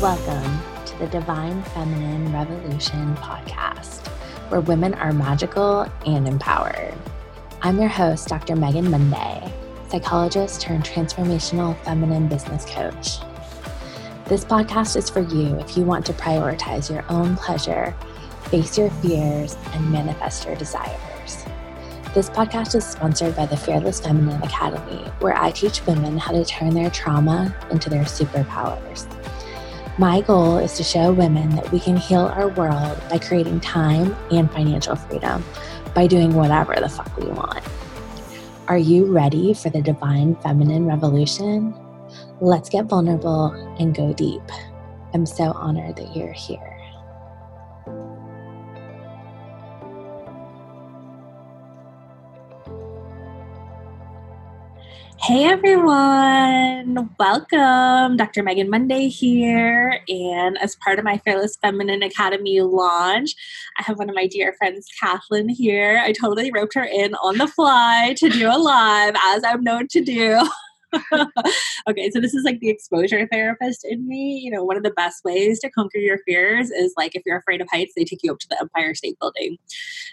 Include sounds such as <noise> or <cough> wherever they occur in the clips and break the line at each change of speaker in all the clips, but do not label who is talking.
Welcome to the Divine Feminine Revolution podcast, where women are magical and empowered. I'm your host, Dr. Megan Monday, psychologist turned transformational feminine business coach. This podcast is for you if you want to prioritize your own pleasure, face your fears, and manifest your desires. This podcast is sponsored by the Fearless Feminine Academy, where I teach women how to turn their trauma into their superpowers. My goal is to show women that we can heal our world by creating time and financial freedom by doing whatever the fuck we want. Are you ready for the divine feminine revolution? Let's get vulnerable and go deep. I'm so honored that you're here. Hey everyone, welcome. Dr. Megan Monday here. And as part of my Fearless Feminine Academy launch, I have one of my dear friends, Kathleen, here. I totally roped her in on the fly to do a live, as I'm known to do. <laughs> <laughs> okay, so this is like the exposure therapist in me. You know, one of the best ways to conquer your fears is like if you're afraid of heights, they take you up to the Empire State Building.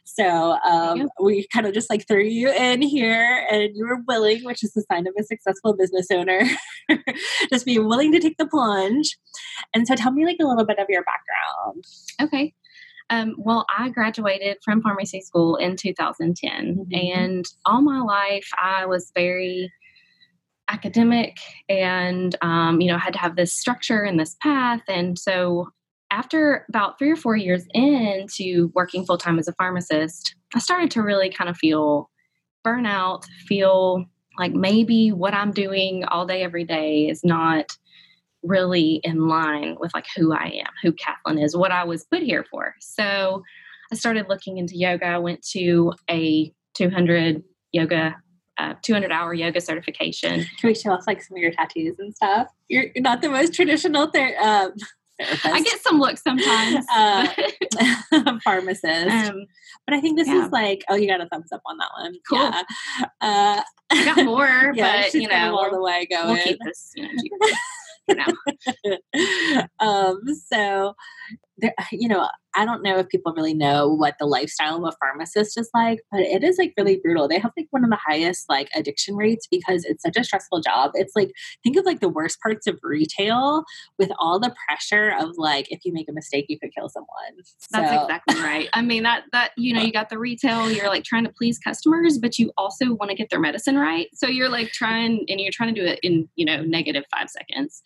So um, we kind of just like threw you in here and you were willing, which is the sign of a successful business owner, <laughs> just be willing to take the plunge. And so tell me like a little bit of your background.
Okay. Um, well, I graduated from pharmacy school in 2010, mm-hmm. and all my life I was very academic and um, you know had to have this structure and this path. And so after about three or four years into working full-time as a pharmacist i started to really kind of feel burnout feel like maybe what i'm doing all day every day is not really in line with like who i am who kathleen is what i was put here for. So i started looking into yoga i went to a 200 yoga uh, 200 hour yoga certification.
Can we show off like some of your tattoos and stuff? You're, you're not the most traditional ther- um,
therapist. I get some looks sometimes. Uh, <laughs> <laughs>
pharmacist. Um, but I think this yeah. is like, oh, you got a thumbs up on that one.
Cool. Yeah. Uh, I got <laughs> more, yeah, but you know,
all the way going.
We'll keep this, you
know, um, so there, you know, I don't know if people really know what the lifestyle of a pharmacist is like, but it is like really brutal. They have like one of the highest like addiction rates because it's such a stressful job. It's like think of like the worst parts of retail with all the pressure of like if you make a mistake you could kill someone.
That's so. exactly right. I mean that that you know you got the retail, you're like trying to please customers, but you also want to get their medicine right. So you're like trying and you're trying to do it in, you know, negative 5 seconds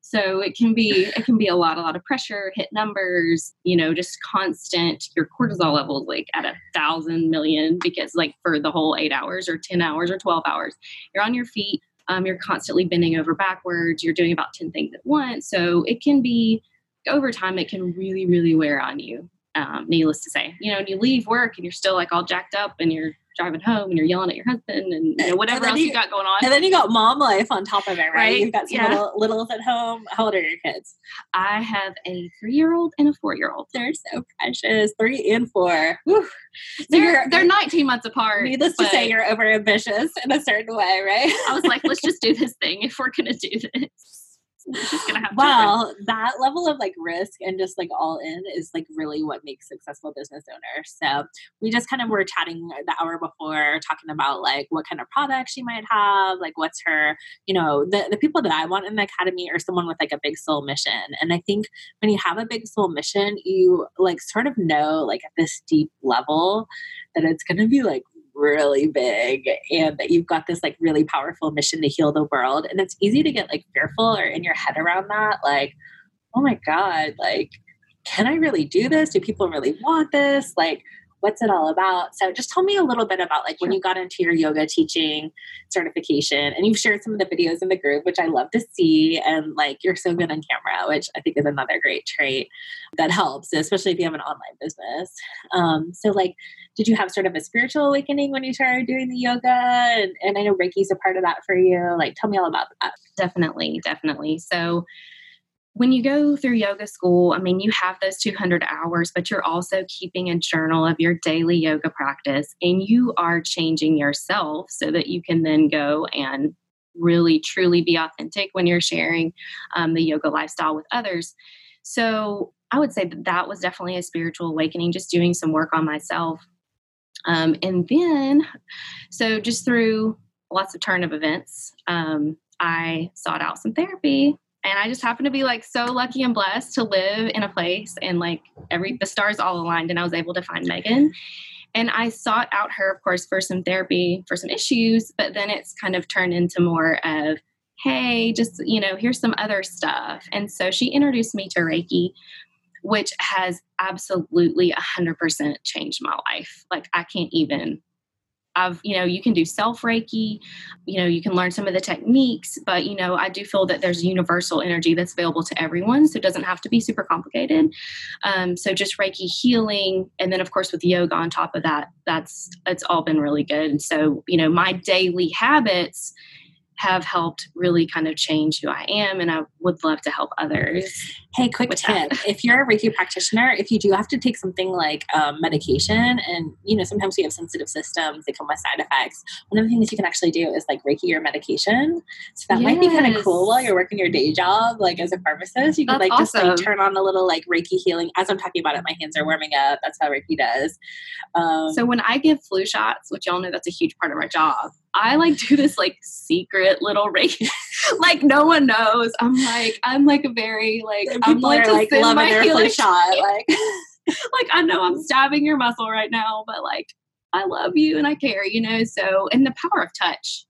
so it can be it can be a lot a lot of pressure hit numbers you know just constant your cortisol levels like at a thousand million because like for the whole eight hours or 10 hours or 12 hours you're on your feet um, you're constantly bending over backwards you're doing about 10 things at once. So it can be over time it can really really wear on you um, needless to say. You know and you leave work and you're still like all jacked up and you're driving home and you're yelling at your husband and you know, whatever else you, you, got going on.
And then you got mom life on top of it, right? right? You've got some yeah. little, littles at home. How old are your kids?
I have a three year old and a four year old.
They're so precious. Three and four.
So they're they're 19 months apart.
Needless to say, you're over ambitious in a certain way, right?
I was like, let's <laughs> just do this thing if we're gonna do this <laughs>
gonna well that level of like risk and just like all in is like really what makes successful business owners. So we just kind of were chatting the hour before talking about like what kind of products she might have like what's her you know the, the people that i want in the academy are someone with like a big soul mission. And i think when you have a big soul mission you like sort of know like at this deep level that it's to be like really big and that you've got this like really powerful mission to heal the world and it's easy to get like fearful or in your head around that like oh my god like can i really do this? Do people really want this? Like what's it all about? So just tell me a little bit about like when you got into your yoga teaching certification and you've shared some of the videos in the group which i love to see and like you're so good on camera which i think is another great trait that helps especially if you have an online business. Um, so like did you have sort of a spiritual awakening when you started doing the yoga? And, and i know reiki's a part of that for you. Like tell me all about that.
Definitely definitely. So when you go through yoga school, I mean, you have those 200 hours, but you're also keeping a journal of your daily yoga practice and you are changing yourself so that you can then go and really truly be authentic when you're sharing um, the yoga lifestyle with others. So I would say that that was definitely a spiritual awakening, just doing some work on myself. Um, and then, so just through lots of turn of events, um, I sought out some therapy. And I just happened to be like so lucky and blessed to live in a place and like every the stars all aligned, and I was able to find Megan. And I sought out her, of course, for some therapy for some issues, but then it's kind of turned into more of, hey, just, you know, here's some other stuff. And so she introduced me to Reiki, which has absolutely 100% changed my life. Like, I can't even I've, you know, you can do self Reiki, you know, you can learn some of the techniques, but, you know, I do feel that there's universal energy that's available to everyone. So it doesn't have to be super complicated. Um, so just Reiki healing. And then, of course, with yoga on top of that, that's, it's all been really good. And so, you know, my daily habits have helped really kind of change who I am, and I would love to help others.
Hey, quick tip: that. if you're a Reiki practitioner, if you do have to take something like um, medication, and you know sometimes we have sensitive systems, they come with side effects. One of the things you can actually do is like Reiki your medication. So that yes. might be kind of cool while you're working your day job, like as a pharmacist. You can like awesome. just like turn on a little like Reiki healing. As I'm talking about it, my hands are warming up. That's how Reiki does.
Um, so when I give flu shots, which y'all know that's a huge part of our job I like do this like secret little <laughs> race. like no one knows. I'm like I'm like a very like
People I'm like, like loving my their shot. <laughs> Like <laughs>
like I know I'm stabbing your muscle right now, but like I love you and I care, you know. So and the power of touch.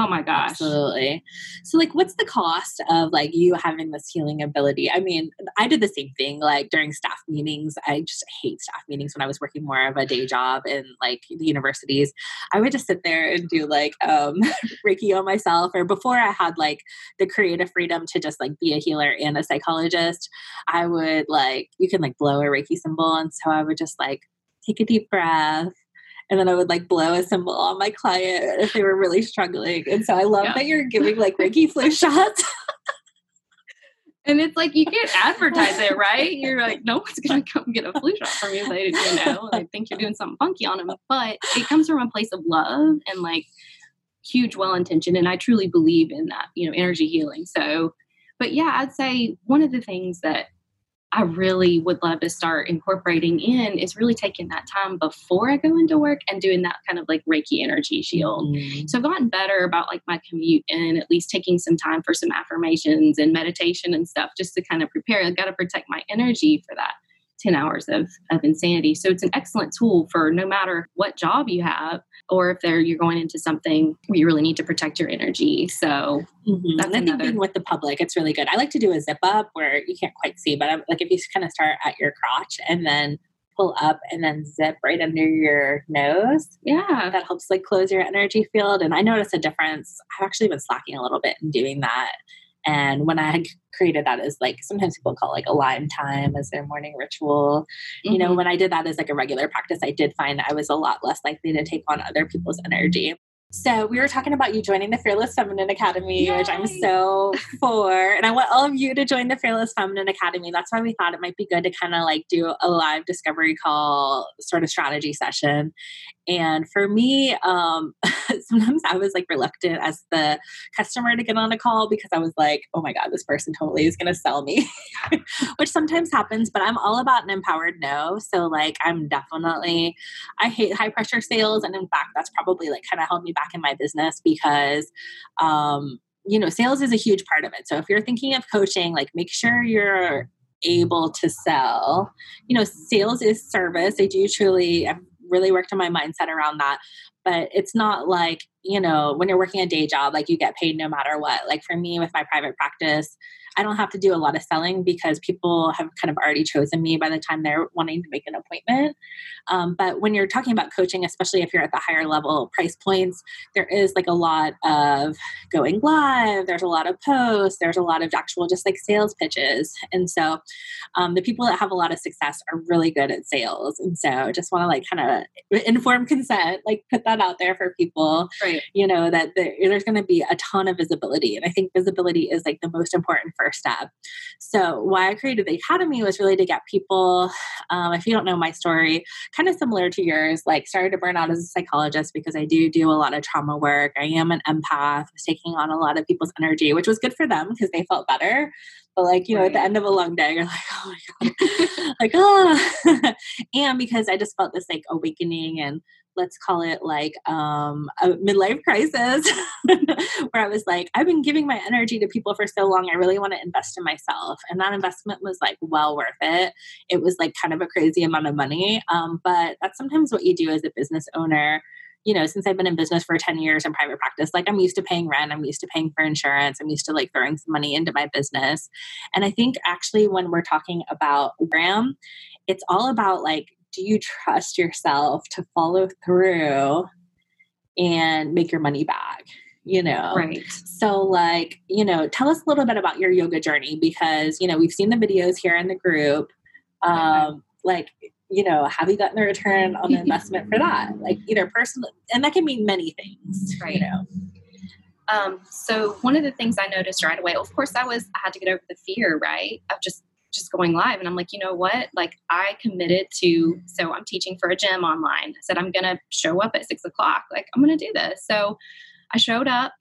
Oh my gosh.
Absolutely. So like what's the cost of like you having this healing ability? I mean, I did the same thing like during staff meetings. I just hate staff meetings when I was working more of a day job in like the universities. I would just sit there and do like um <laughs> Reiki on myself or before I had like the creative freedom to just like be a healer and a psychologist, I would like you can like blow a Reiki symbol and so I would just like take a deep breath and then I would like blow a symbol on my client if they were really struggling. And so I love yeah. that you're giving like Reiki flu <laughs> shots.
and it's like you can't advertise it, right? <laughs> You're like, no one's gonna come get a flu shot from you. They, you know, I think you're doing something funky on them. But it comes from a place of love and like huge well intention. And I truly believe in that, you know, energy healing. So, but yeah, I'd say one of the things that I really would love to start incorporating in is really taking that time before I go into work and doing that kind of like Reiki energy shield. Mm-hmm. So I've gotten better about like my commute and at least taking some time for some affirmations and meditation and stuff just to kind of prepare. I've got to protect my energy for that. 10 hours of, of insanity. So it's an excellent tool for no matter what job you have, or if they're you're going into something where you really need to protect your energy. So
mm-hmm. that's and I think being with the public, it's really good. I like to do a zip up where you can't quite see, but I'm, like if you kind of start at your crotch and then pull up and then zip right under your nose.
Yeah.
That helps like close your energy field. And I notice a difference. I've actually been slacking a little bit in doing that. And when I <laughs> created that as like sometimes people call like a lime time as their morning ritual. Mm-hmm. You know, mm-hmm. when I did that as like a regular practice, I did find I was a lot less likely to take on other people's energy. So we were talking about you joining the Fearless Feminine Academy, Yay! which I'm so for. And I want all of you to join the Fearless Feminine Academy. That's why we thought it might be good to kind of like do a live discovery call sort of strategy session. And for me, um, <laughs> sometimes I was like reluctant as the customer to get on a call because I was like, oh my God, this person totally is going to sell me, <laughs> which sometimes happens, but I'm all about an empowered no. So, like, I'm definitely, I hate high pressure sales. And in fact, that's probably like kind of held me back in my business because, um, you know, sales is a huge part of it. So if you're thinking of coaching, like make sure you're able to sell. You know, sales is service. I do truly, I've really worked on my mindset around that. But it's not like, you know, when you're working a day job, like you get paid no matter what. Like for me with my private practice, I don't have to do a lot of selling because people have kind of already chosen me by the time they're wanting to make an appointment. Um, but when you're talking about coaching, especially if you're at the higher level price points, there is like a lot of going live, there's a lot of posts, there's a lot of actual just like sales pitches. And so um, the people that have a lot of success are really good at sales. And so just want to like kind of inform consent, like put that out there for people.
Right.
You know, that there, there's going to be a ton of visibility. And I think visibility is like the most important first step. So, why I created the Academy was really to get people, um, if you don't know my story, kind of similar to yours, like started to burn out as a psychologist because I do do a lot of trauma work. I am an empath, was taking on a lot of people's energy, which was good for them because they felt better. But like, you know, at the end of a long day, you're like, oh my God. <laughs> like, oh <laughs> and because I just felt this like awakening and let's call it like um, a midlife crisis <laughs> where I was like, I've been giving my energy to people for so long. I really want to invest in myself. And that investment was like well worth it. It was like kind of a crazy amount of money. Um, but that's sometimes what you do as a business owner you know, since I've been in business for 10 years in private practice, like I'm used to paying rent, I'm used to paying for insurance, I'm used to like throwing some money into my business. And I think actually when we're talking about Graham, it's all about like, do you trust yourself to follow through and make your money back? You know,
right.
So, like, you know, tell us a little bit about your yoga journey because, you know, we've seen the videos here in the group. Um, like you know, have you gotten a return on the <laughs> investment for that? Like either personally, and that can mean many things, right? You know.
Um, so one of the things I noticed right away, of course, I was I had to get over the fear, right, of just just going live, and I'm like, you know what? Like I committed to. So I'm teaching for a gym online. I said I'm gonna show up at six o'clock. Like I'm gonna do this. So I showed up.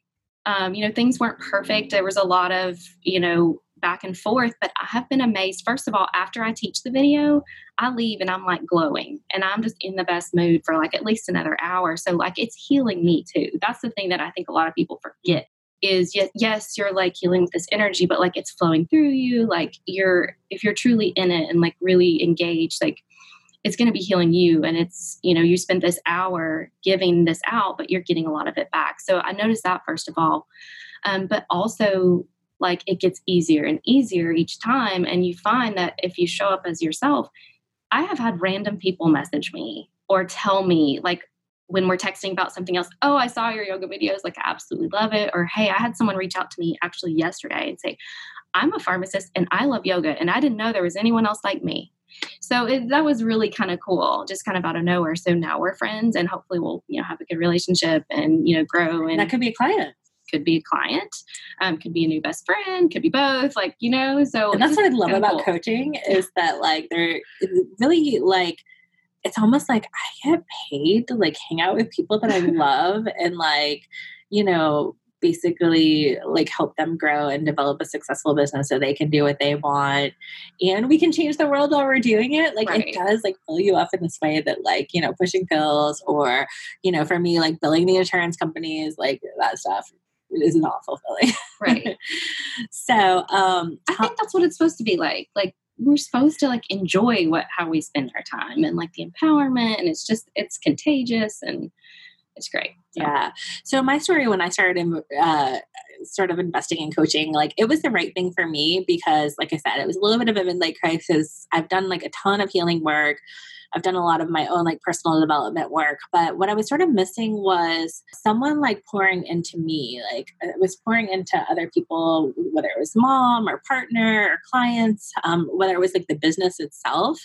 Um, you know, things weren't perfect. There was a lot of you know back and forth, but I have been amazed. First of all, after I teach the video, I leave and I'm like glowing and I'm just in the best mood for like at least another hour. So, like, it's healing me too. That's the thing that I think a lot of people forget is yes, yes, you're like healing with this energy, but like it's flowing through you. Like, you're, if you're truly in it and like really engaged, like, it's going to be healing you and it's you know you spent this hour giving this out but you're getting a lot of it back so i noticed that first of all um, but also like it gets easier and easier each time. And you find that if you show up as yourself, I have had random people message me or tell me, like, when we're texting about something else, oh, I saw your yoga videos, like, I absolutely love it. Or, hey, I had someone reach out to me actually yesterday and say, I'm a pharmacist and I love yoga, and I didn't know there was anyone else like me. So it, that was really kind of cool, just kind of out of nowhere. So now we're friends, and hopefully we'll you know have a good relationship and you know grow. And
that could be a client
could be a client, um, could be a new best friend, could be both. Like you know, so
and that's what I love about cool. coaching is that like they're really like it's almost like I get paid to like hang out with people that I <laughs> love and like you know basically like help them grow and develop a successful business so they can do what they want and we can change the world while we're doing it like right. it does like fill you up in this way that like you know pushing pills or you know for me like billing the insurance companies like that stuff is not fulfilling.
Right. <laughs>
so um
I think that's what it's supposed to be like. Like we're supposed to like enjoy what how we spend our time and like the empowerment and it's just it's contagious and it's great.
So. Yeah. So my story when I started in, uh, sort of investing in coaching, like it was the right thing for me because, like I said, it was a little bit of a midlife crisis. I've done like a ton of healing work. I've done a lot of my own like personal development work. But what I was sort of missing was someone like pouring into me. Like it was pouring into other people, whether it was mom or partner or clients, um, whether it was like the business itself.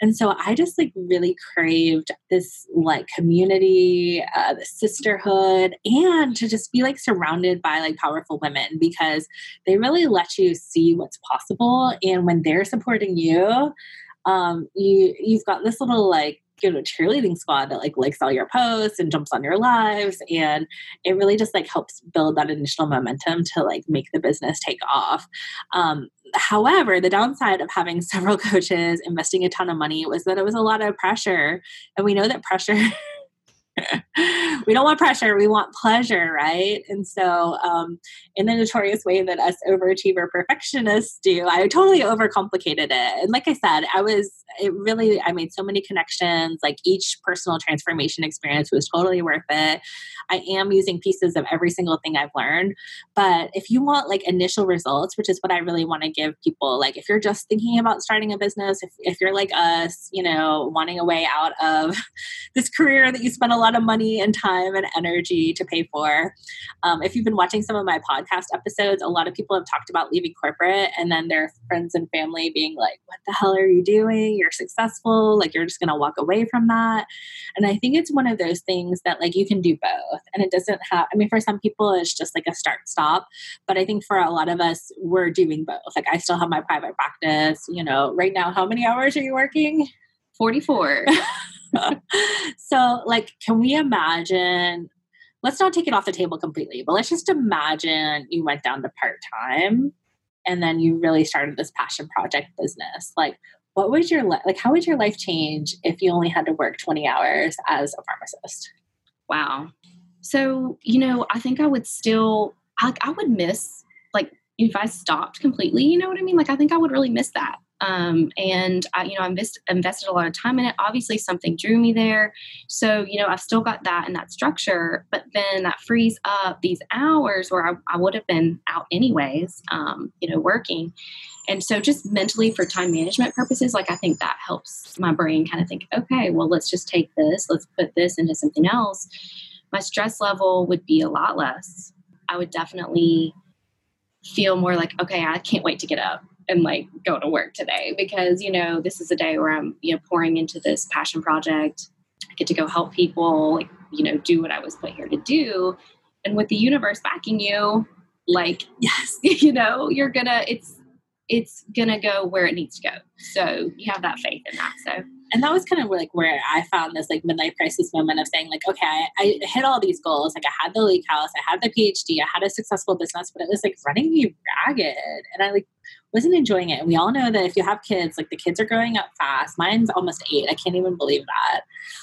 And so I just like really craved this like community, uh, the sisterhood, and to just be like surrounded by like powerful women because they really let you see what's possible. And when they're supporting you, um, you you've got this little like you know cheerleading squad that like likes all your posts and jumps on your lives and it really just like helps build that initial momentum to like make the business take off. Um, however the downside of having <laughs> several coaches investing a ton of money was that it was a lot of pressure and we know that pressure <laughs> <laughs> we don't want pressure we want pleasure right? And so um, in the notorious way that us overachiever perfectionists do i totally overcomplicated it. And like i said i was it really i made so many connections like each personal transformation experience was totally worth it. I am using pieces of every single thing i've learned. But if you want like initial results which is what i really want to give people like if you're just thinking about starting a business if, if you're like us you know wanting a way out of <laughs> this career that you spent a lot lot of money and time and energy to pay for. Um, if you've been watching some of my podcast episodes, a lot of people have talked about leaving corporate and then their friends and family being like, What the hell are you doing? you're successful, like you're just going to walk away from that. And I think it's one of those things that like you can do both. And it doesn't have, I mean, for some people, it's just like a start stop. But I think for a lot of us, we're doing both. Like I still have my private practice, you know, right now, how many hours are you working?
44. <laughs> <laughs>
so, like, can we imagine? Let's not take it off the table completely, but let's just imagine you went down to part time and then you really started this passion project business. Like, what would your li- like? How would your life change if you only had to work twenty hours as a pharmacist?
Wow. So you know, I think I would still like I would miss like if I stopped completely. You know what I mean? Like I think I would really miss that. Um, and I, you know, I invest, invested a lot of time in it. Obviously, something drew me there. So, you know, I've still got that and that structure, but then that frees up these hours where I, I would have been out anyways, um, you know, working. And so, just mentally for time management purposes, like I think that helps my brain kind of think, okay, well, let's just take this, let's put this into something else. My stress level would be a lot less. I would definitely feel more like, okay, I can't wait to get up and like go to work today because you know this is a day where i'm you know pouring into this passion project. I get to go help people like you know do what i was put here to do. And with the universe backing you like <laughs> yes. <laughs> you know you're gonna it's it's gonna go where it needs to go. So you have that faith in that so.
And that was kind of like where I found this like midlife crisis moment of saying like, okay, I, I, hit all these goals. Like I had the lake house, I had the PhD, I had a successful business, but it was like running me ragged, and I like wasn't enjoying it. And we all know that if you have kids, like the kids are growing up fast. Mine's almost eight. I can't even believe that.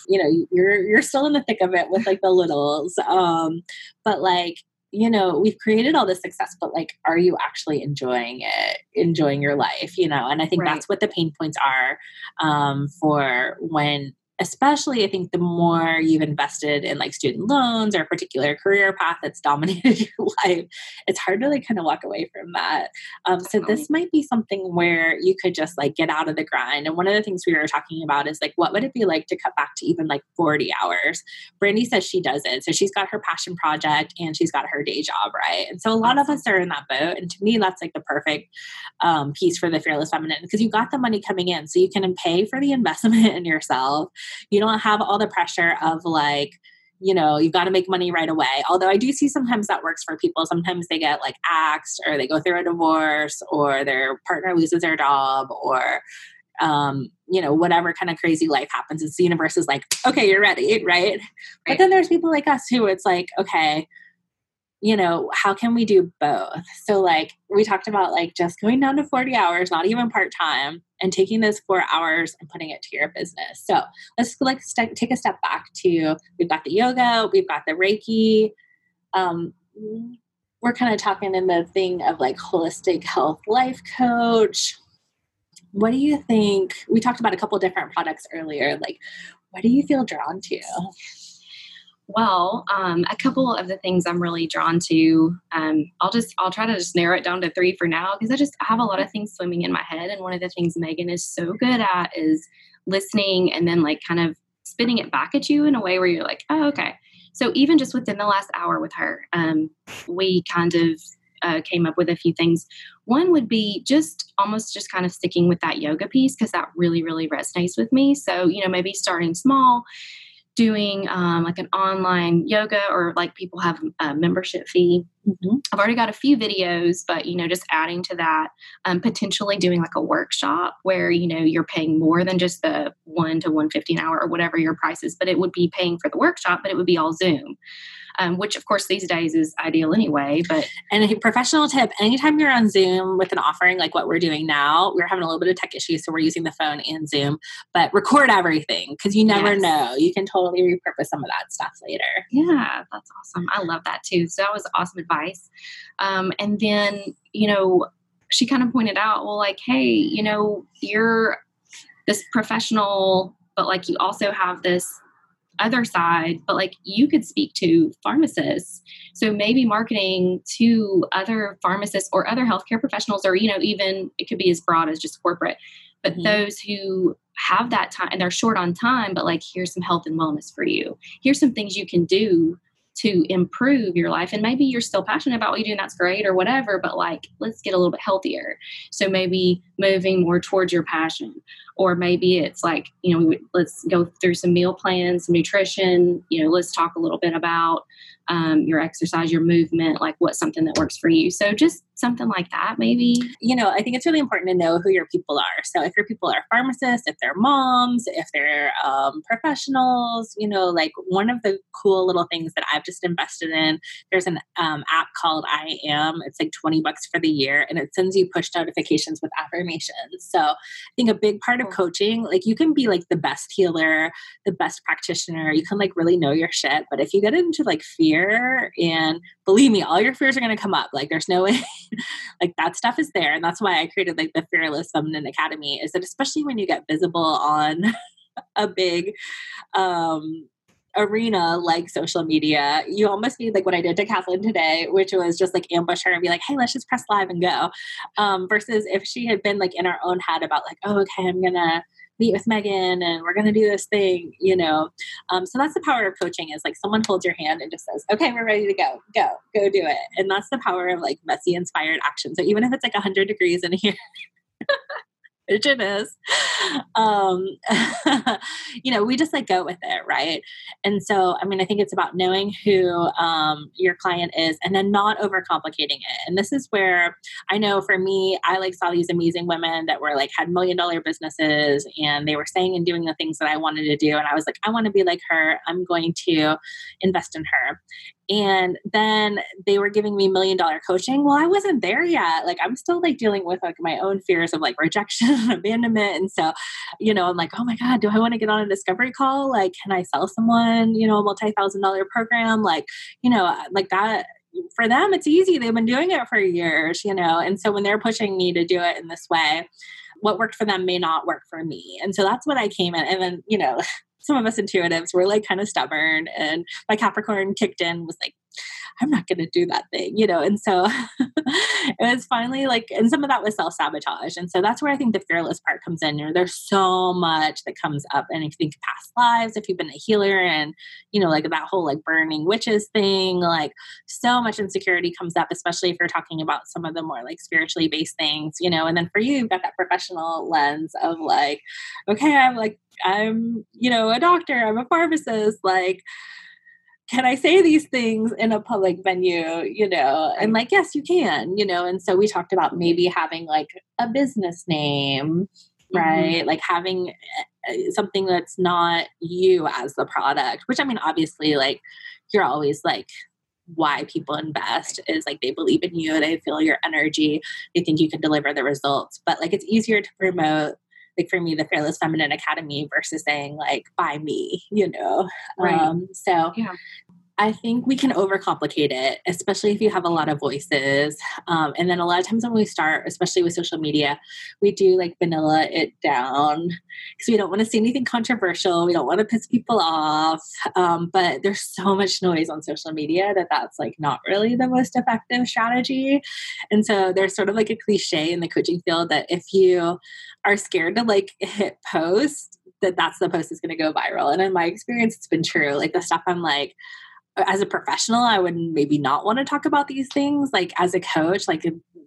You know, you're you're still in the thick of it with like the littles. Um, but like you know, we've created all this success, but like, are you actually enjoying it, enjoying your life? You know, and I think right. that's what the pain points are um, for when especially I think the more you've invested in like student loans or a particular career path that's dominated <laughs> your life, it's hard to like kind of walk away from that. Um, so this might be something where you could just like get out of the grind. And one of the things we were talking about is like, what would it be like to cut back to even like 40 hours? Brandy says she does it. So she's got her passion project and she's got her day job, right? And so a lot of us are in that boat. And to me, that's like the perfect um, piece for the fearless feminine because you got the money coming in. So you can pay for the investment <laughs> in yourself you don't have all the pressure of like you know you've got to make money right away although i do see sometimes that works for people sometimes they get like axed or they go through a divorce or their partner loses their job or um, you know, whatever kind of crazy life happens, it's the universe is like, okay, you're ready, right? right? But then there's people like us who it's like, okay, you know, how can we do both? So, like, we talked about like just going down to 40 hours, not even part time, and taking those four hours and putting it to your business. So, let's like st- take a step back to we've got the yoga, we've got the Reiki. Um, we're kind of talking in the thing of like holistic health life coach. What do you think? We talked about a couple different products earlier. Like, what do you feel drawn to?
Well, um, a couple of the things I'm really drawn to, um, I'll just I'll try to just narrow it down to three for now because I just have a lot of things swimming in my head, and one of the things Megan is so good at is listening and then like kind of spitting it back at you in a way where you're like, oh, okay. So even just within the last hour with her, um, we kind of uh, came up with a few things. One would be just almost just kind of sticking with that yoga piece because that really, really resonates with me. So, you know, maybe starting small doing um, like an online yoga or like people have a membership fee. Mm-hmm. I've already got a few videos, but you know, just adding to that, um, potentially doing like a workshop where you know you're paying more than just the one to one fifty an hour or whatever your price is, but it would be paying for the workshop, but it would be all Zoom um, which of course these days is ideal anyway. But
and a professional tip: anytime you're on Zoom with an offering like what we're doing now, we're having a little bit of tech issues, so we're using the phone and Zoom, but record everything because you never yes. know. You can totally repurpose some of that stuff later.
Yeah, that's awesome. I love that too. So that was awesome advice. Um, and then you know she kind of pointed out, well, like, hey, you know, you're this professional, but like you also have this other side, but like you could speak to pharmacists. So maybe marketing to other pharmacists or other healthcare professionals, or, you know, even it could be as broad as just corporate, but mm-hmm. those who have that time and they're short on time, but like, here's some health and wellness for you. Here's some things you can do to improve your life. And maybe you're still passionate about what you do, and that's great or whatever, but like, let's get a little bit healthier. So maybe moving more towards your passion. Or maybe it's like, you know, let's go through some meal plans, some nutrition, you know, let's talk a little bit about um, your exercise, your movement, like what's something that works for you. So just something like that, maybe.
You know, I think it's really important to know who your people are. So if your people are pharmacists, if they're moms, if they're um, professionals, you know, like one of the cool little things that I've just invested in, there's an um, app called I Am. It's like 20 bucks for the year and it sends you push notifications with affirmations. So I think a big part of coaching, like you can be like the best healer, the best practitioner, you can like really know your shit. But if you get into like fear and believe me, all your fears are going to come up. Like there's no <laughs> way <laughs> like that stuff is there and that's why i created like the fearless feminine academy is that especially when you get visible on <laughs> a big um arena like social media, you almost need like what I did to Kathleen today, which was just like ambush her and be like, hey, let's just press live and go. Um, versus if she had been like in her own head about like, oh, okay, I'm gonna meet with Megan and we're going to do this thing, you know. Um, so that's the power of coaching is like someone holds your hand and just says, okay, we're ready to go, go, go do it. And that's the power of like messy inspired action. So even if it's like 100 degrees in here, which <laughs> it is um <laughs> you know we just like go with it right? And so i mean i think it's about knowing who um, your client is and then not overcomplicating it. And this is where i know for me i like saw these amazing women that were like had million dollar businesses and they were saying and doing the things that i wanted to do. And i was like i want to be like her. I'm going to invest in her. And then they were giving me million dollar coaching. Well i wasn't there yet. Like i'm still like dealing with like my own fears of like rejection and abandonment. And so you know i'm like oh my god do i want to get on a discovery call? Like can i sell someone you know a multi-thousand dollar program? Like you know uh, like that for them it's easy. They've been doing it for years you know? And so when they're pushing me to do it in this way what worked for them may not work for me. And so that's what i came in. And then you know <laughs> some of us intuitives were like kind of stubborn. And my capricorn kicked in was like I'm not going to do that thing, you know? And so <laughs> it was finally like, and some of that was self sabotage. And so that's where I think the fearless part comes in. You know, there's so much that comes up. And if you think past lives, if you've been a healer and, you know, like that whole like burning witches thing, like so much insecurity comes up, especially if you're talking about some of the more like spiritually based things, you know? And then for you, you've got that professional lens of like, okay, I'm like, I'm, you know, a doctor, I'm a pharmacist, like, can I say these things in a public venue? You know, and like, yes, you can, you know. And so we talked about maybe having like a business name, mm-hmm. right? Mm-hmm. Like having eh, something that's not you as the product, which I mean, obviously, like, you're always like, why people invest is like they believe in you, they feel your energy, they think you can deliver the results. But like, it's easier to promote like for me the fearless feminine academy versus saying like by me you know right. um so yeah. I think we can overcomplicate it, especially if you have a lot of voices. Um, and then a lot of times when we start, especially with social media, we do like vanilla it down because we don't want to see anything controversial. We don't want to piss people off. Um, but there's so much noise on social media that that's like not really the most effective strategy. And so there's sort of like a cliche in the coaching field that if you are scared to like <laughs> hit post, that that's the post is going to go viral. And in my experience, it's been true. Like the stuff I'm like, as a professional i would maybe not want to talk about these things like as a coach like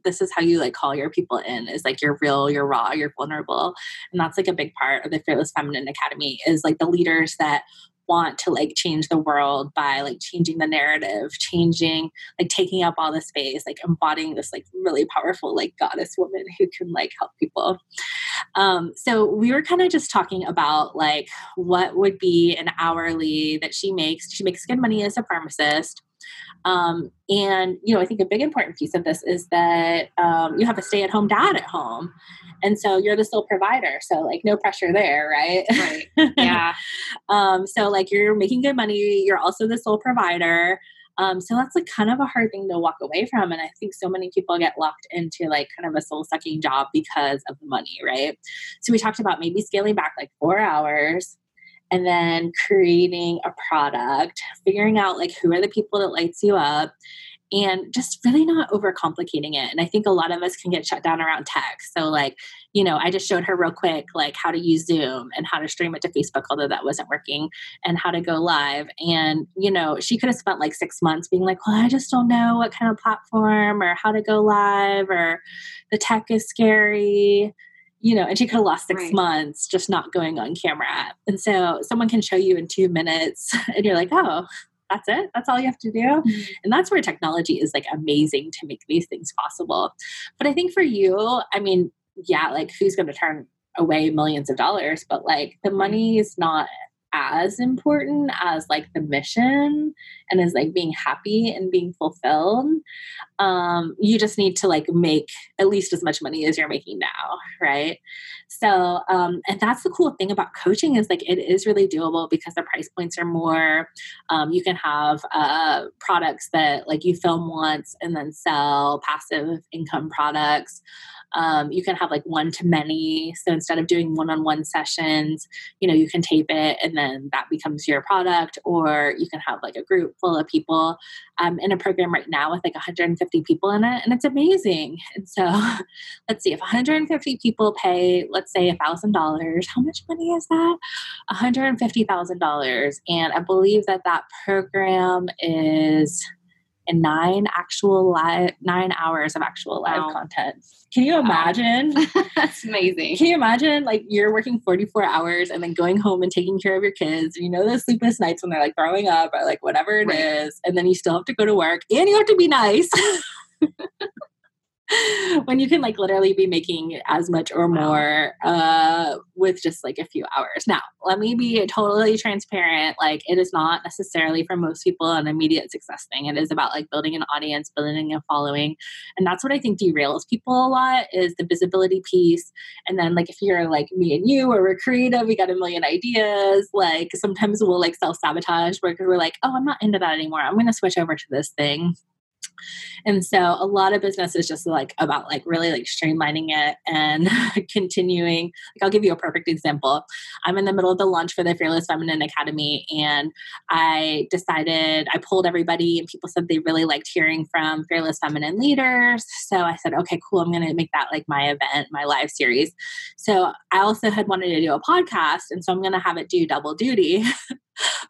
this is how you like call your people in is like you're real you're raw you're vulnerable. And that's like a big part of the fearless feminine academy is like the leaders that want to like change the world by like changing the narrative, changing, like taking up all the space, like embodying this like really powerful like goddess woman who can like help people. Um, so we were kind of just talking about like what would be an hourly that she makes. She makes good money as a pharmacist. Um, and you know, I think a big important piece of this is that um, you have a stay-at-home dad at home, and so you're the sole provider. So like, no pressure there, right?
Right. Yeah. <laughs>
um, so like, you're making good money. You're also the sole provider. Um, so that's like kind of a hard thing to walk away from. And I think so many people get locked into like kind of a soul sucking job because of the money, right? So we talked about maybe scaling back like four hours and then creating a product, figuring out like who are the people that lights you up and just really not overcomplicating it. And I think a lot of us can get shut down around tech. So, like, you know, I just showed her real quick, like, how to use Zoom and how to stream it to Facebook, although that wasn't working, and how to go live. And, you know, she could have spent like six months being like, well, I just don't know what kind of platform or how to go live or the tech is scary you know, and she could have lost six right. months just not going on camera. And so someone can show you in two minutes, <laughs> and you're like, oh, that's it that's all you have to do mm-hmm. and that's where technology is like amazing to make these things possible but i think for you i mean yeah like who's going to turn away millions of dollars but like the money is not as important as like the mission and as like being happy and being fulfilled um you just need to like make at least as much money as you're making now right? So um and that's the cool thing about coaching is like it is really doable because the price points are more. Um you can have uh products that like you film once and then sell passive income products um, you can have like one to many. So instead of doing one on one sessions, you know, you can tape it and then that becomes your product, or you can have like a group full of people um, in a program right now with like 150 people in it, and it's amazing. And so <laughs> let's see, if 150 people pay, let's say $1,000, how much money is that? $150,000. And I believe that that program is in nine actual live nine hours of actual live wow. content. Can you imagine? <laughs>
That's amazing.
Can you imagine like you're working 44 hours and then going home and taking care of your kids? You know those sleepless nights when they're like throwing up or like whatever it right. is, and then you still have to go to work and you have to be nice. <laughs> <laughs> when you can like literally be making as much or more uh, with just like a few hours. Now, let me be totally transparent. Like, it is not necessarily for most people an immediate success thing. It is about like building an audience, building a following, and that's what I think derails people a lot is the visibility piece. And then like if you're like me and you, or we're creative, we got a million ideas. Like sometimes we'll like self sabotage because we're like, oh, I'm not into that anymore. I'm going to switch over to this thing and so a lot of business is just like about like really like streamlining it and <laughs> continuing. Like i'll give you a perfect example. I'm in the middle of the launch for the fearless feminine academy and i decided i pulled everybody and people said they really liked hearing from fearless feminine leaders. So i said okay cool i'm going to make that like my event my live series. So i also had wanted to do a podcast and so i'm going to have it do double duty. <laughs>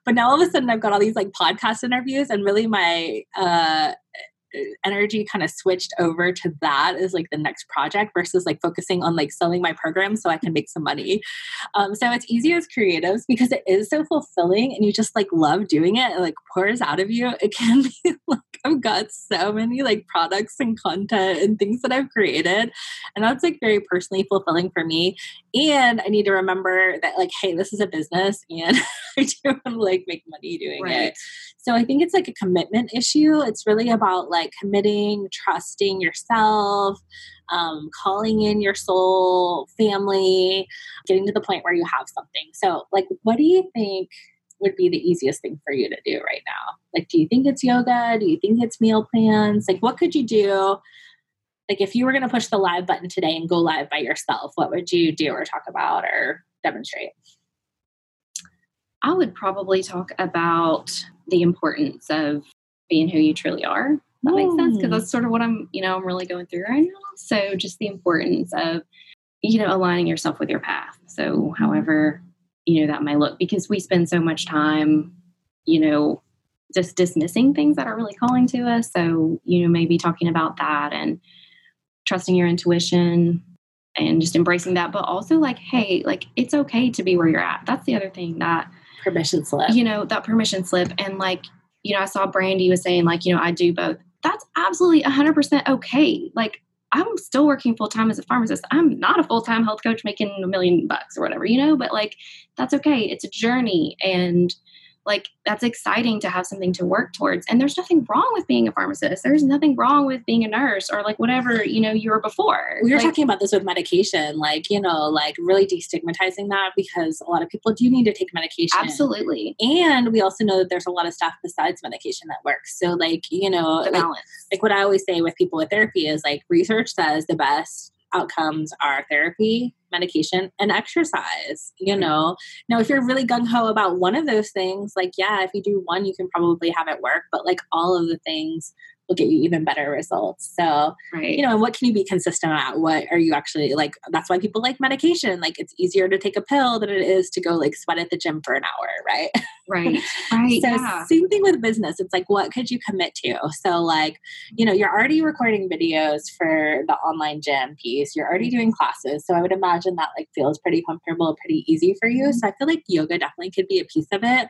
But now all of a sudden I've got all these like podcast interviews and really my uh energy kind of switched over to that as like the next project versus like focusing on like selling my program so I can make some money. Um, so it's easy as creatives because it is so fulfilling and you just like love doing it. It like pours out of you. It can <laughs> be like I've got so many like products and content and things that I've created. And that's like very personally fulfilling for me. And I need to remember that like, hey, this is a business and <laughs> I do want to like make money doing right. it. So I think it's like a commitment issue. It's really about like committing, trusting yourself, um, calling in your soul, family, getting to the point where you have something. So, like, what do you think would be the easiest thing for you to do right now? Like, do you think it's yoga? Do you think it's meal plans? Like, what could you do? Like, if you were going to push the live button today and go live by yourself, what would you do or talk about or demonstrate?
I would probably talk about the importance of being who you truly are. That makes sense because mm. that's sort of what I'm, you know, I'm really going through right now. So just the importance of, you know, aligning yourself with your path. So however, you know, that may look because we spend so much time, you know, just dismissing things that are really calling to us. So, you know, maybe talking about that and trusting your intuition and just embracing that, but also like, hey, like it's okay to be where you're at. That's the other thing that
permission slip.
You know, that permission slip. And like, you know, I saw Brandy was saying, like, you know, I do both. That's absolutely 100% okay. Like, I'm still working full time as a pharmacist. I'm not a full time health coach making a million bucks or whatever, you know, but like, that's okay. It's a journey. And, like that's exciting to have something to work towards. And there's nothing wrong with being a pharmacist. There's nothing wrong with being a nurse or like whatever you know you were before.
We were
like,
talking about this with medication like you know like really destigmatizing that because a lot of people do need to take medication.
Absolutely.
And we also know that there's a lot of stuff besides medication that works. So like you know like, like what i always say with people with therapy is like research says the best outcomes are therapy, medication, and exercise. You mm-hmm. know, now if you're really gung ho about one of those things, like, yeah, if you do one, you can probably have it work, but like all of the things will get you even better results. So,
right.
you know, and what can you be consistent at? What are you actually like? That's why people like medication. Like, it's easier to take a pill than it is to go like sweat at the gym for an hour, right?
Right. <laughs> Right.
so,
yeah.
same thing with business. It's like, what could you commit to? So, like, you know, you're already recording videos for the online gym piece, you're already doing classes. So, I would imagine that like feels pretty comfortable, pretty easy for you. So, mm-hmm. I feel like yoga definitely could be a piece of it.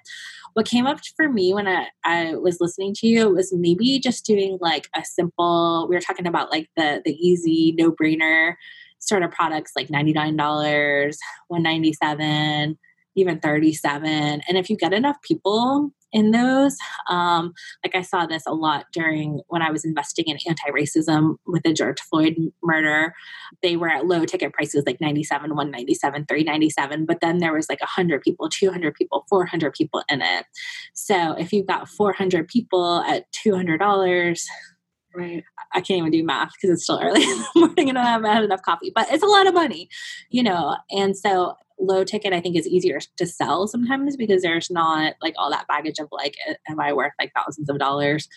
What came up for me when I, I was listening to you was maybe just doing like a simple, we were talking about like the the easy, no brainer sort of products like $99, 197 even 37 and if you get enough people in those um, like i saw this a lot during when i was investing in anti-racism with the george floyd murder they were at low ticket prices like 97 197 397 but then there was like 100 people 200 people 400 people in it so if you've got 400 people at $200
right.
I can't even do math because it's still early <laughs> in the morning and I haven't had enough coffee, but it's a lot of money, you know. And so low ticket I think is easier to sell sometimes because there's not like all that baggage of like am I worth like thousands of dollars?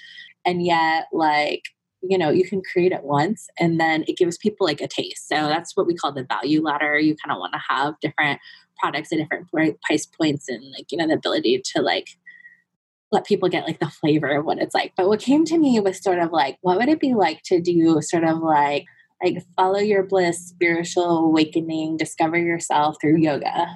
And yet like you know you can create it once and then it gives people like a taste so that's what we call the value ladder you kind of want to have different products at different price points and like you know the ability to like let people get like the flavor of what it's like. But what came to me was sort of like, what would it be like to do sort of like like follow your bliss, spiritual awakening, discover yourself through yoga.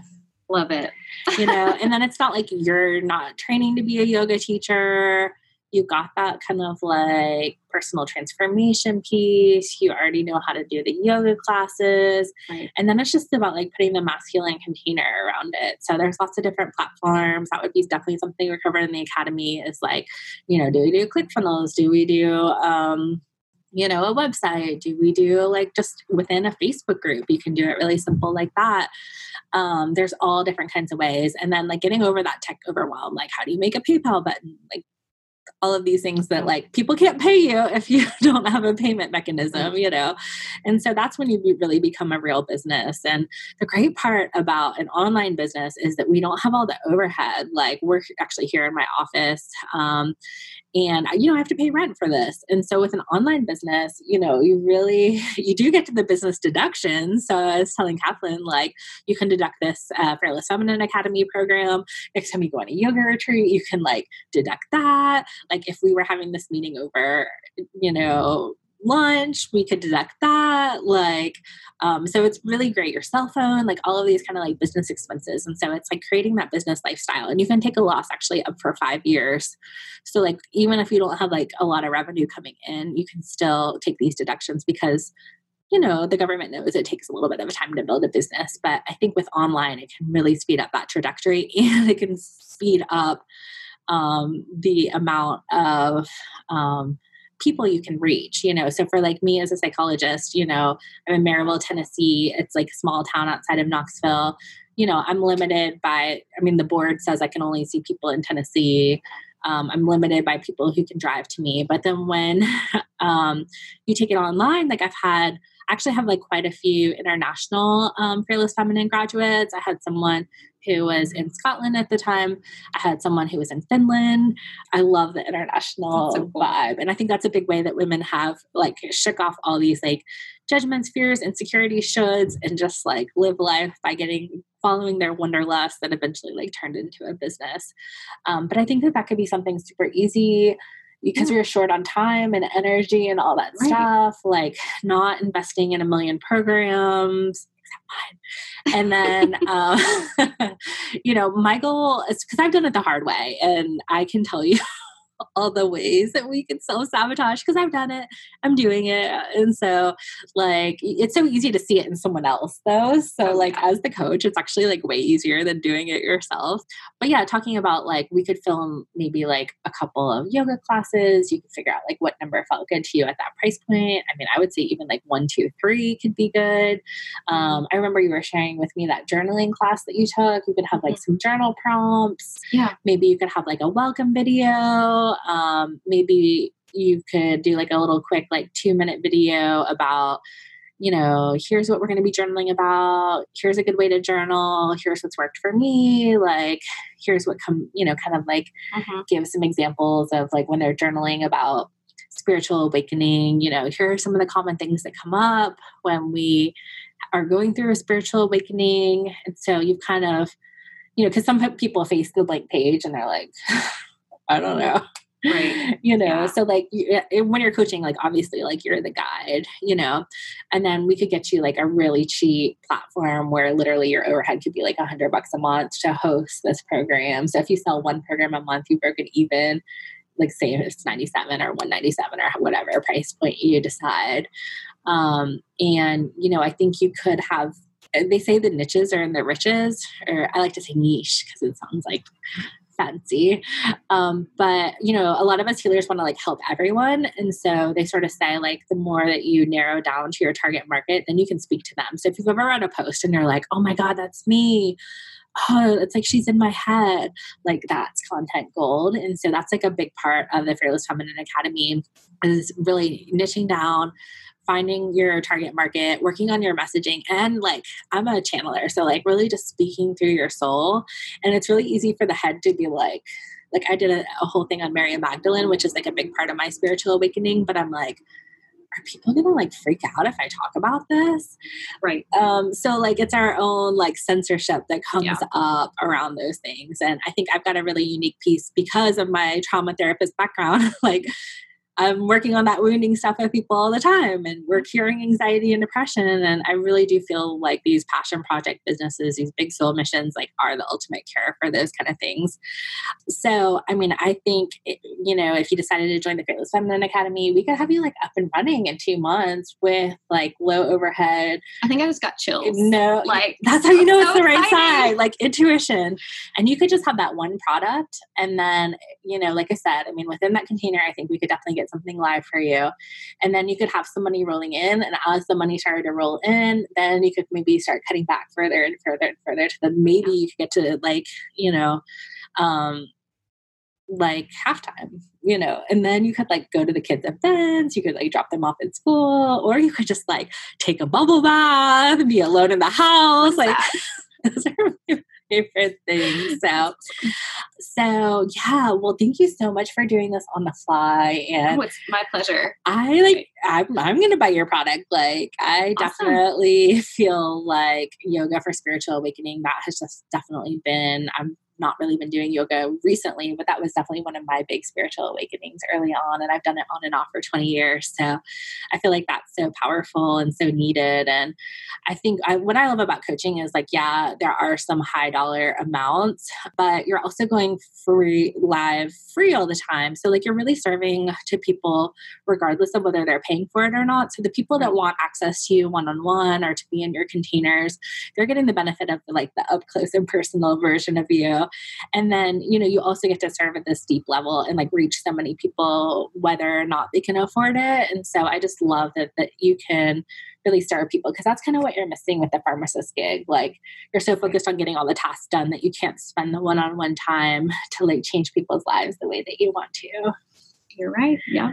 Love it.
you know, <laughs> and then it's not like you're not training to be a yoga teacher. You got that kind of like personal transformation piece. You already know how to do the yoga classes.
Right.
And then it's just about like putting the masculine container around it. So there's lots of different platforms. That would be definitely something we covered in the academy is like, you know, do we do ClickFunnels? Do we do um you know, a website? Do we do like just within a Facebook group? You can do it really simple like that. Um, there's all different kinds of ways. And then like getting over that tech overwhelm, like how do you make a PayPal button? Like all of these things that like people can't pay you <laughs> if you don't have a payment mechanism you know and so that's when you really become a real business and the great part about an online business is that we don't have all the overhead like we're actually here in my office um, and you know i have to pay rent for this. And so with an online business you know you really <laughs> you do get to the business deductions. So i was telling kathleen like you can deduct this uh, fearless feminine academy program. Next time you go on a yoga retreat you can like deduct that. Like if we were having this meeting over you know lunch we could deduct that like um, so it's really great your cell phone like all of these kind of like business expenses and so it's like creating that business lifestyle and you can take a loss actually up for five years. So like even if you don't have like a lot of revenue coming in you can still take these deductions because you know the government knows it takes a little bit of time to build a business but i think with online it can really speed up that trajectory <laughs> and it can speed up um, the amount of um, people you can reach you know? So for like me as a psychologist you know i'm in maryville tennessee it's like a small town outside of knoxville. You know i'm limited by i mean the board says i can only see people in tennessee. Um, i'm limited by people who can drive to me. But then when <laughs> um, you take it online like i've had actually have like quite a few international um, fearless feminine graduates. I had someone who was in Scotland at the time. I had someone who was in Finland. I love the international so cool. vibe. And I think that's a big way that women have like shook off all these like judgments, fears, insecurities, shoulds, and just like live life by getting following their wanderlust that eventually like turned into a business. Um, but I think that that could be something super easy because yeah. we are short on time and energy and all that right. stuff, like not investing in a million programs, And then, um, <laughs> you know, my goal is because I've done it the hard way, and I can tell you <laughs> all the ways that we can self sabotage because I've done it, I'm doing it. And so, like, it's so easy to see it in someone else, though. So, oh, like, as the coach, it's actually like way easier than doing it yourself. But yeah, talking about like, we could film maybe like a couple of yoga classes. You could figure out like what number felt good to you at that price point. I mean, I would say even like one, two, three could be good. Um, I remember you were sharing with me that journaling class that you took. You could have like mm-hmm. some journal prompts.
Yeah.
Maybe you could have like a welcome video um, maybe you could do like a little quick like two minute video about you know here's what we're going to be journaling about here's a good way to journal here's what's worked for me like here's what come you know kind of like
mm-hmm.
give some examples of like when they're journaling about spiritual awakening. You know, here are some of the common things that come up when we are going through a spiritual awakening. And so you've kind of, you know, because some people face the blank page and they're like, <laughs> I don't know. Right. <laughs> You know, yeah. so like when you're coaching, like obviously, like you're the guide, you know, and then we could get you like a really cheap platform where literally your overhead could be like a hundred bucks a month to host this program. So if you sell one program a month, you broke it even like say it's 97 or 197 or whatever price point you decide um, and you know i think you could have they say the niches are in the riches or i like to say niche because it sounds like fancy um, but you know a lot of us healers want to like help everyone and so they sort of say like the more that you narrow down to your target market then you can speak to them so if you've ever read a post and you're like oh my god that's me oh, it's like she's in my head. Like that's content gold. And so that's like a big part of the Fearless Feminine Academy is really niching down, finding your target market, working on your messaging, and like I'm a channeler. So like really just speaking through your soul. And it's really easy for the head to be like, like I did a, a whole thing on Mary Magdalene, which is like a big part of my spiritual awakening, but I'm like, are people gonna like freak out if I talk about this?
Right.
Um, so like it's our own like censorship that comes yeah. up around those things. And I think I've got a really unique piece because of my trauma therapist background. <laughs> like I'm working on that wounding stuff with people all the time and we're curing anxiety and depression. And I really do feel like these passion project businesses, these big soul missions, like are the ultimate cure for those kind of things. So, I mean, I think, it, you know, if you decided to join the Fearless Feminine Academy, we could have you like up and running in two months with like low overhead.
I think I just got chills.
No, like that's how you know so it's the right side, like intuition. And you could just have that one product. And then, you know, like I said, I mean, within that container, I think we could definitely get get something live for you. And then you could have some money rolling in. And as the money started to roll in, then you could maybe start cutting back further and further and further to then maybe you could get to like, you know, um, like halftime, you know, and then you could like go to the kids' events, you could like drop them off at school, or you could just like take a bubble bath, and be alone in the house. Like <laughs> favorite things. So, so yeah. Well, thank you so much for doing this on the fly. And
oh, it's my pleasure.
I like. I'm. I'm gonna buy your product. Like, I awesome. definitely feel like yoga for spiritual awakening. That has just definitely been. I'm not really been doing yoga recently, but that was definitely one of my big spiritual awakenings early on. And I've done it on and off for 20 years. So I feel like that's so powerful and so needed. And I think I, what I love about coaching is like, yeah, there are some high dollar amounts, but you're also going free, live, free all the time. So like you're really serving to people regardless of whether they're paying for it or not. So the people that want access to you one on one or to be in your containers, they're getting the benefit of like the up close and personal version of you and then you know you also get to serve at this deep level and like reach so many people whether or not they can afford it. And so i just love that that you can really serve people because that's kind of what you're missing with the pharmacist gig. Like you're so focused on getting all the tasks done that you can't spend the one-on-one time to like change people's lives the way that you want to.
You're right. Yeah.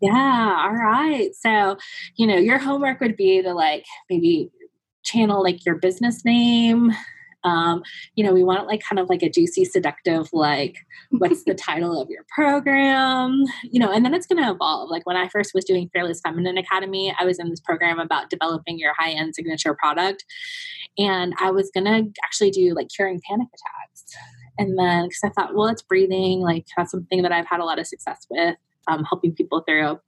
Yeah. All right. So you know your homework would be to like maybe channel like your business name um, you know, we want like kind of like a juicy, seductive, like, what's the <laughs> title of your program? You know, and then it's going to evolve. Like when I first was doing Fearless Feminine Academy, I was in this program about developing your high end signature product. And I was going to actually do like curing panic attacks. And then, because I thought, well, it's breathing, like that's something that I've had a lot of success with. Um, helping people through.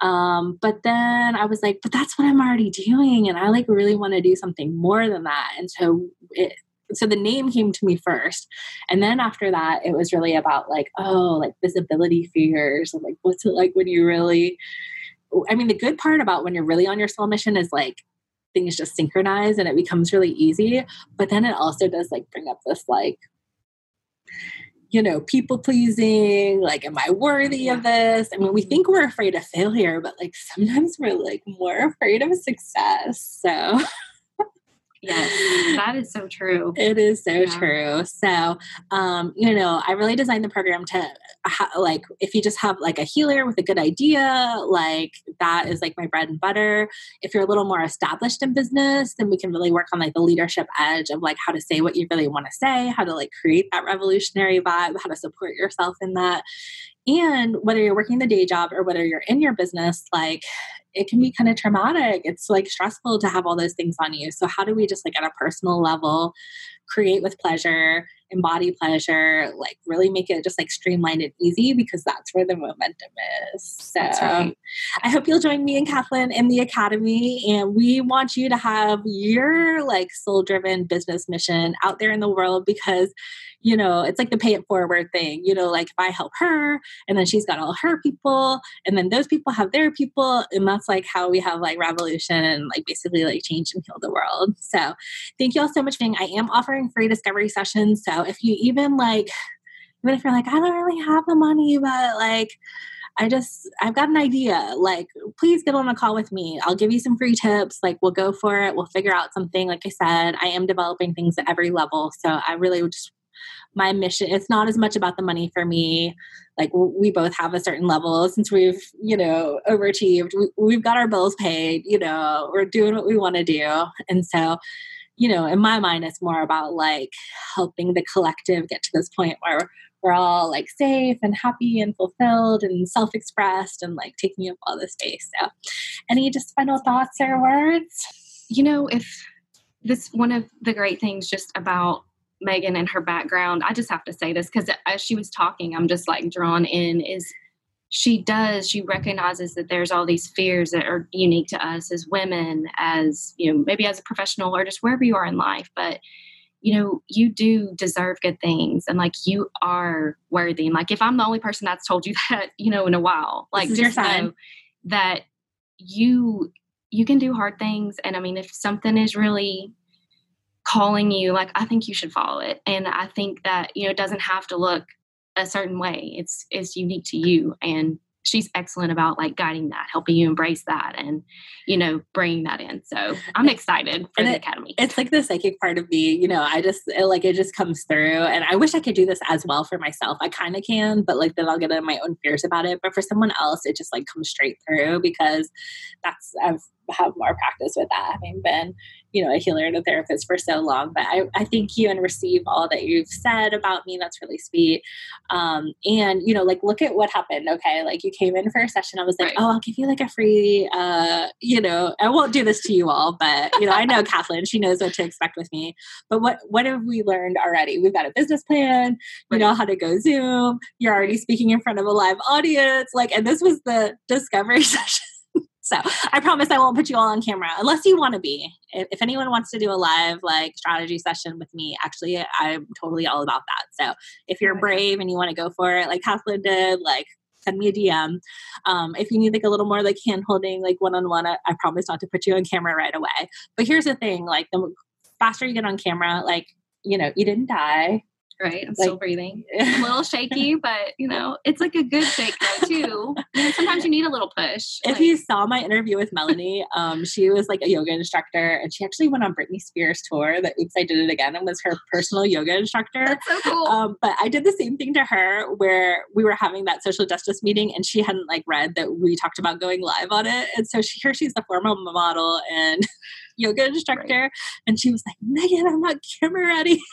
Um, but then I was like, but that's what I'm already doing. And I like really want to do something more than that. And so it, so the name came to me first. And then after that, it was really about like, oh, like visibility fears and like, what's it like when you really, I mean, the good part about when you're really on your soul mission is like, things just synchronize and it becomes really easy. But then it also does like bring up this like, you know, people pleasing, like, am I worthy of this? I mean, we mm-hmm. think we're afraid of failure, but like sometimes we're like more afraid of success. So <laughs>
Yes, that is so true.
It is so yeah. true. So, um, you know, I really designed the program to ha- like if you just have like a healer with a good idea, like that is like my bread and butter. If you're a little more established in business, then we can really work on like the leadership edge of like how to say what you really want to say, how to like create that revolutionary vibe, how to support yourself in that and whether you're working the day job or whether you're in your business, like it can be kind of traumatic. It's like stressful to have all those things on you. So, how do we just like at a personal level create with pleasure, embody pleasure, like really make it just like streamlined and easy because that's where the momentum is. So right. I hope you'll join me and Kathleen in the academy. And we want you to have your like soul driven business mission out there in the world because you know, it's like the pay it forward thing. You know, like if I help her and then she's got all her people and then those people have their people. And that's like how we have like revolution and like basically like change and heal the world. So thank you all so much I am offering free discovery sessions. So if you even like, even if you're like, I don't really have the money, but like, I just, I've got an idea. Like, please get on a call with me. I'll give you some free tips. Like, we'll go for it. We'll figure out something. Like I said, I am developing things at every level. So I really just my mission it's not as much about the money for me. Like we both have a certain level. Since we've you know overachieved we, have got our bills paid you know we're doing what we want to do. And so you know in my mind it's more about like helping the collective get to this point where we're all like safe and happy and fulfilled and self-expressed and like taking up all the space. So any just final thoughts or words?
You know if this one of the great things just about Megan and her background, I just have to say this because as she was talking, I'm just like drawn in is she does, she recognizes that there's all these fears that are unique to us as women, as, you know, maybe as a professional or just wherever you are in life. But, you know, you do deserve good things and like you are worthy. And like if I'm the only person that's told you <laughs> that, you know, in a while, like just know that you you can do hard things. And I mean, if something is really calling you like i think you should follow it. And i think that you know it doesn't have to look a certain way. It's it's unique to you and she's excellent about like guiding that helping you embrace that and you know bringing that in. So i'm excited for and the it, academy.
it's like the psychic part of me you know i just it, like it just comes through and i wish i could do this as well for myself. I kind of can but like then i'll get in my own fears about it. But for someone else it just like comes straight through because that's i've have more practice with that having been you know a healer and a therapist for so long. But i, I thank you and receive all that you've said about me that's really sweet. Um, and you know like look at what happened okay? Like you came in for a session i was like right. oh i'll give you like a free uh, you know i won't do this to you all but you know i know kathleen she knows what to expect with me. But what what have we learned already? We've got a business plan you know how to go zoom you're already speaking in front of a live audience like and this was the discovery <laughs> session so I promise I won't put you all on camera unless you want to be. If, if, anyone wants to do a live like strategy session with me, actually, I'm totally all about that. So if you're brave and you want to go for it, like Kathleen did, like send me a DM. Um, if you need like a little more like hand holding, like one on one, I promise not to put you on camera right away. But here's the thing: like the faster you get on camera, like you know, you didn't die
right? I'm like, still breathing. <laughs> I'm a little shaky, but you know, it's like a good shake though too. You know, sometimes you need a little push.
If like, you saw my interview with Melanie, um, she was like a yoga instructor, and she actually went on Britney Spears tour. That Oops, I Did It Again, and was her personal yoga instructor.
That's so cool.
Um, but I did the same thing to her, where we were having that social justice meeting, and she hadn't like read that we talked about going live on it, and so she, here she's the former model and <laughs> yoga instructor, right. and she was like, Megan, I'm not camera ready. <laughs>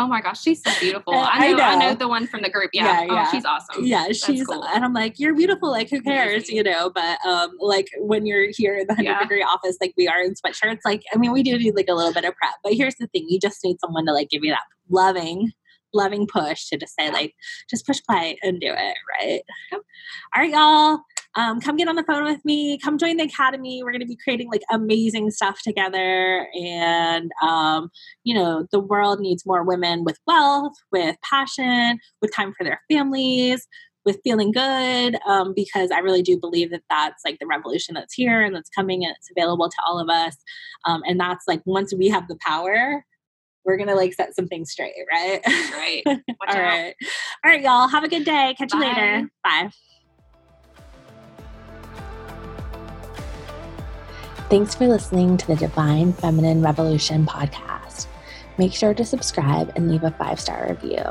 Oh my gosh, she's so beautiful. <laughs> I know, I know, I know the one from the group. Yeah, yeah, oh, yeah. Oh, she's awesome.
Yeah, she's cool. and I'm like, you're beautiful. Like, who cares, you know? But um, like when you're here in the hundred yeah. degree office, like we are in sweatshirts. Like, I mean, we do need like a little bit of prep. But here's the thing: you just need someone to like give you that loving loving push to just say like just push play and do it right all right y'all um, come get on the phone with me. Come join the academy. We're going to be creating like amazing stuff together. And um, you know the world needs more women with wealth with passion with time for their families with feeling good um, because i really do believe that that's like the revolution that's here and that's coming and it's available to all of us. Um, and that's like once we have the power we're gonna like set some things straight right?
Right. <laughs> All
right. All right y'all. Have a good day. Catch Bye. you later. Bye Thanks for listening to the Divine Feminine Revolution podcast. Make sure to subscribe and leave a five star review.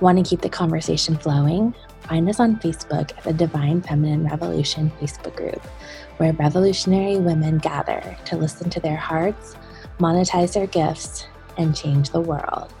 Want to keep the conversation flowing? Find us on Facebook at the Divine Feminine Revolution Facebook group, where revolutionary women gather to listen to their hearts, monetize their gifts, and change the world.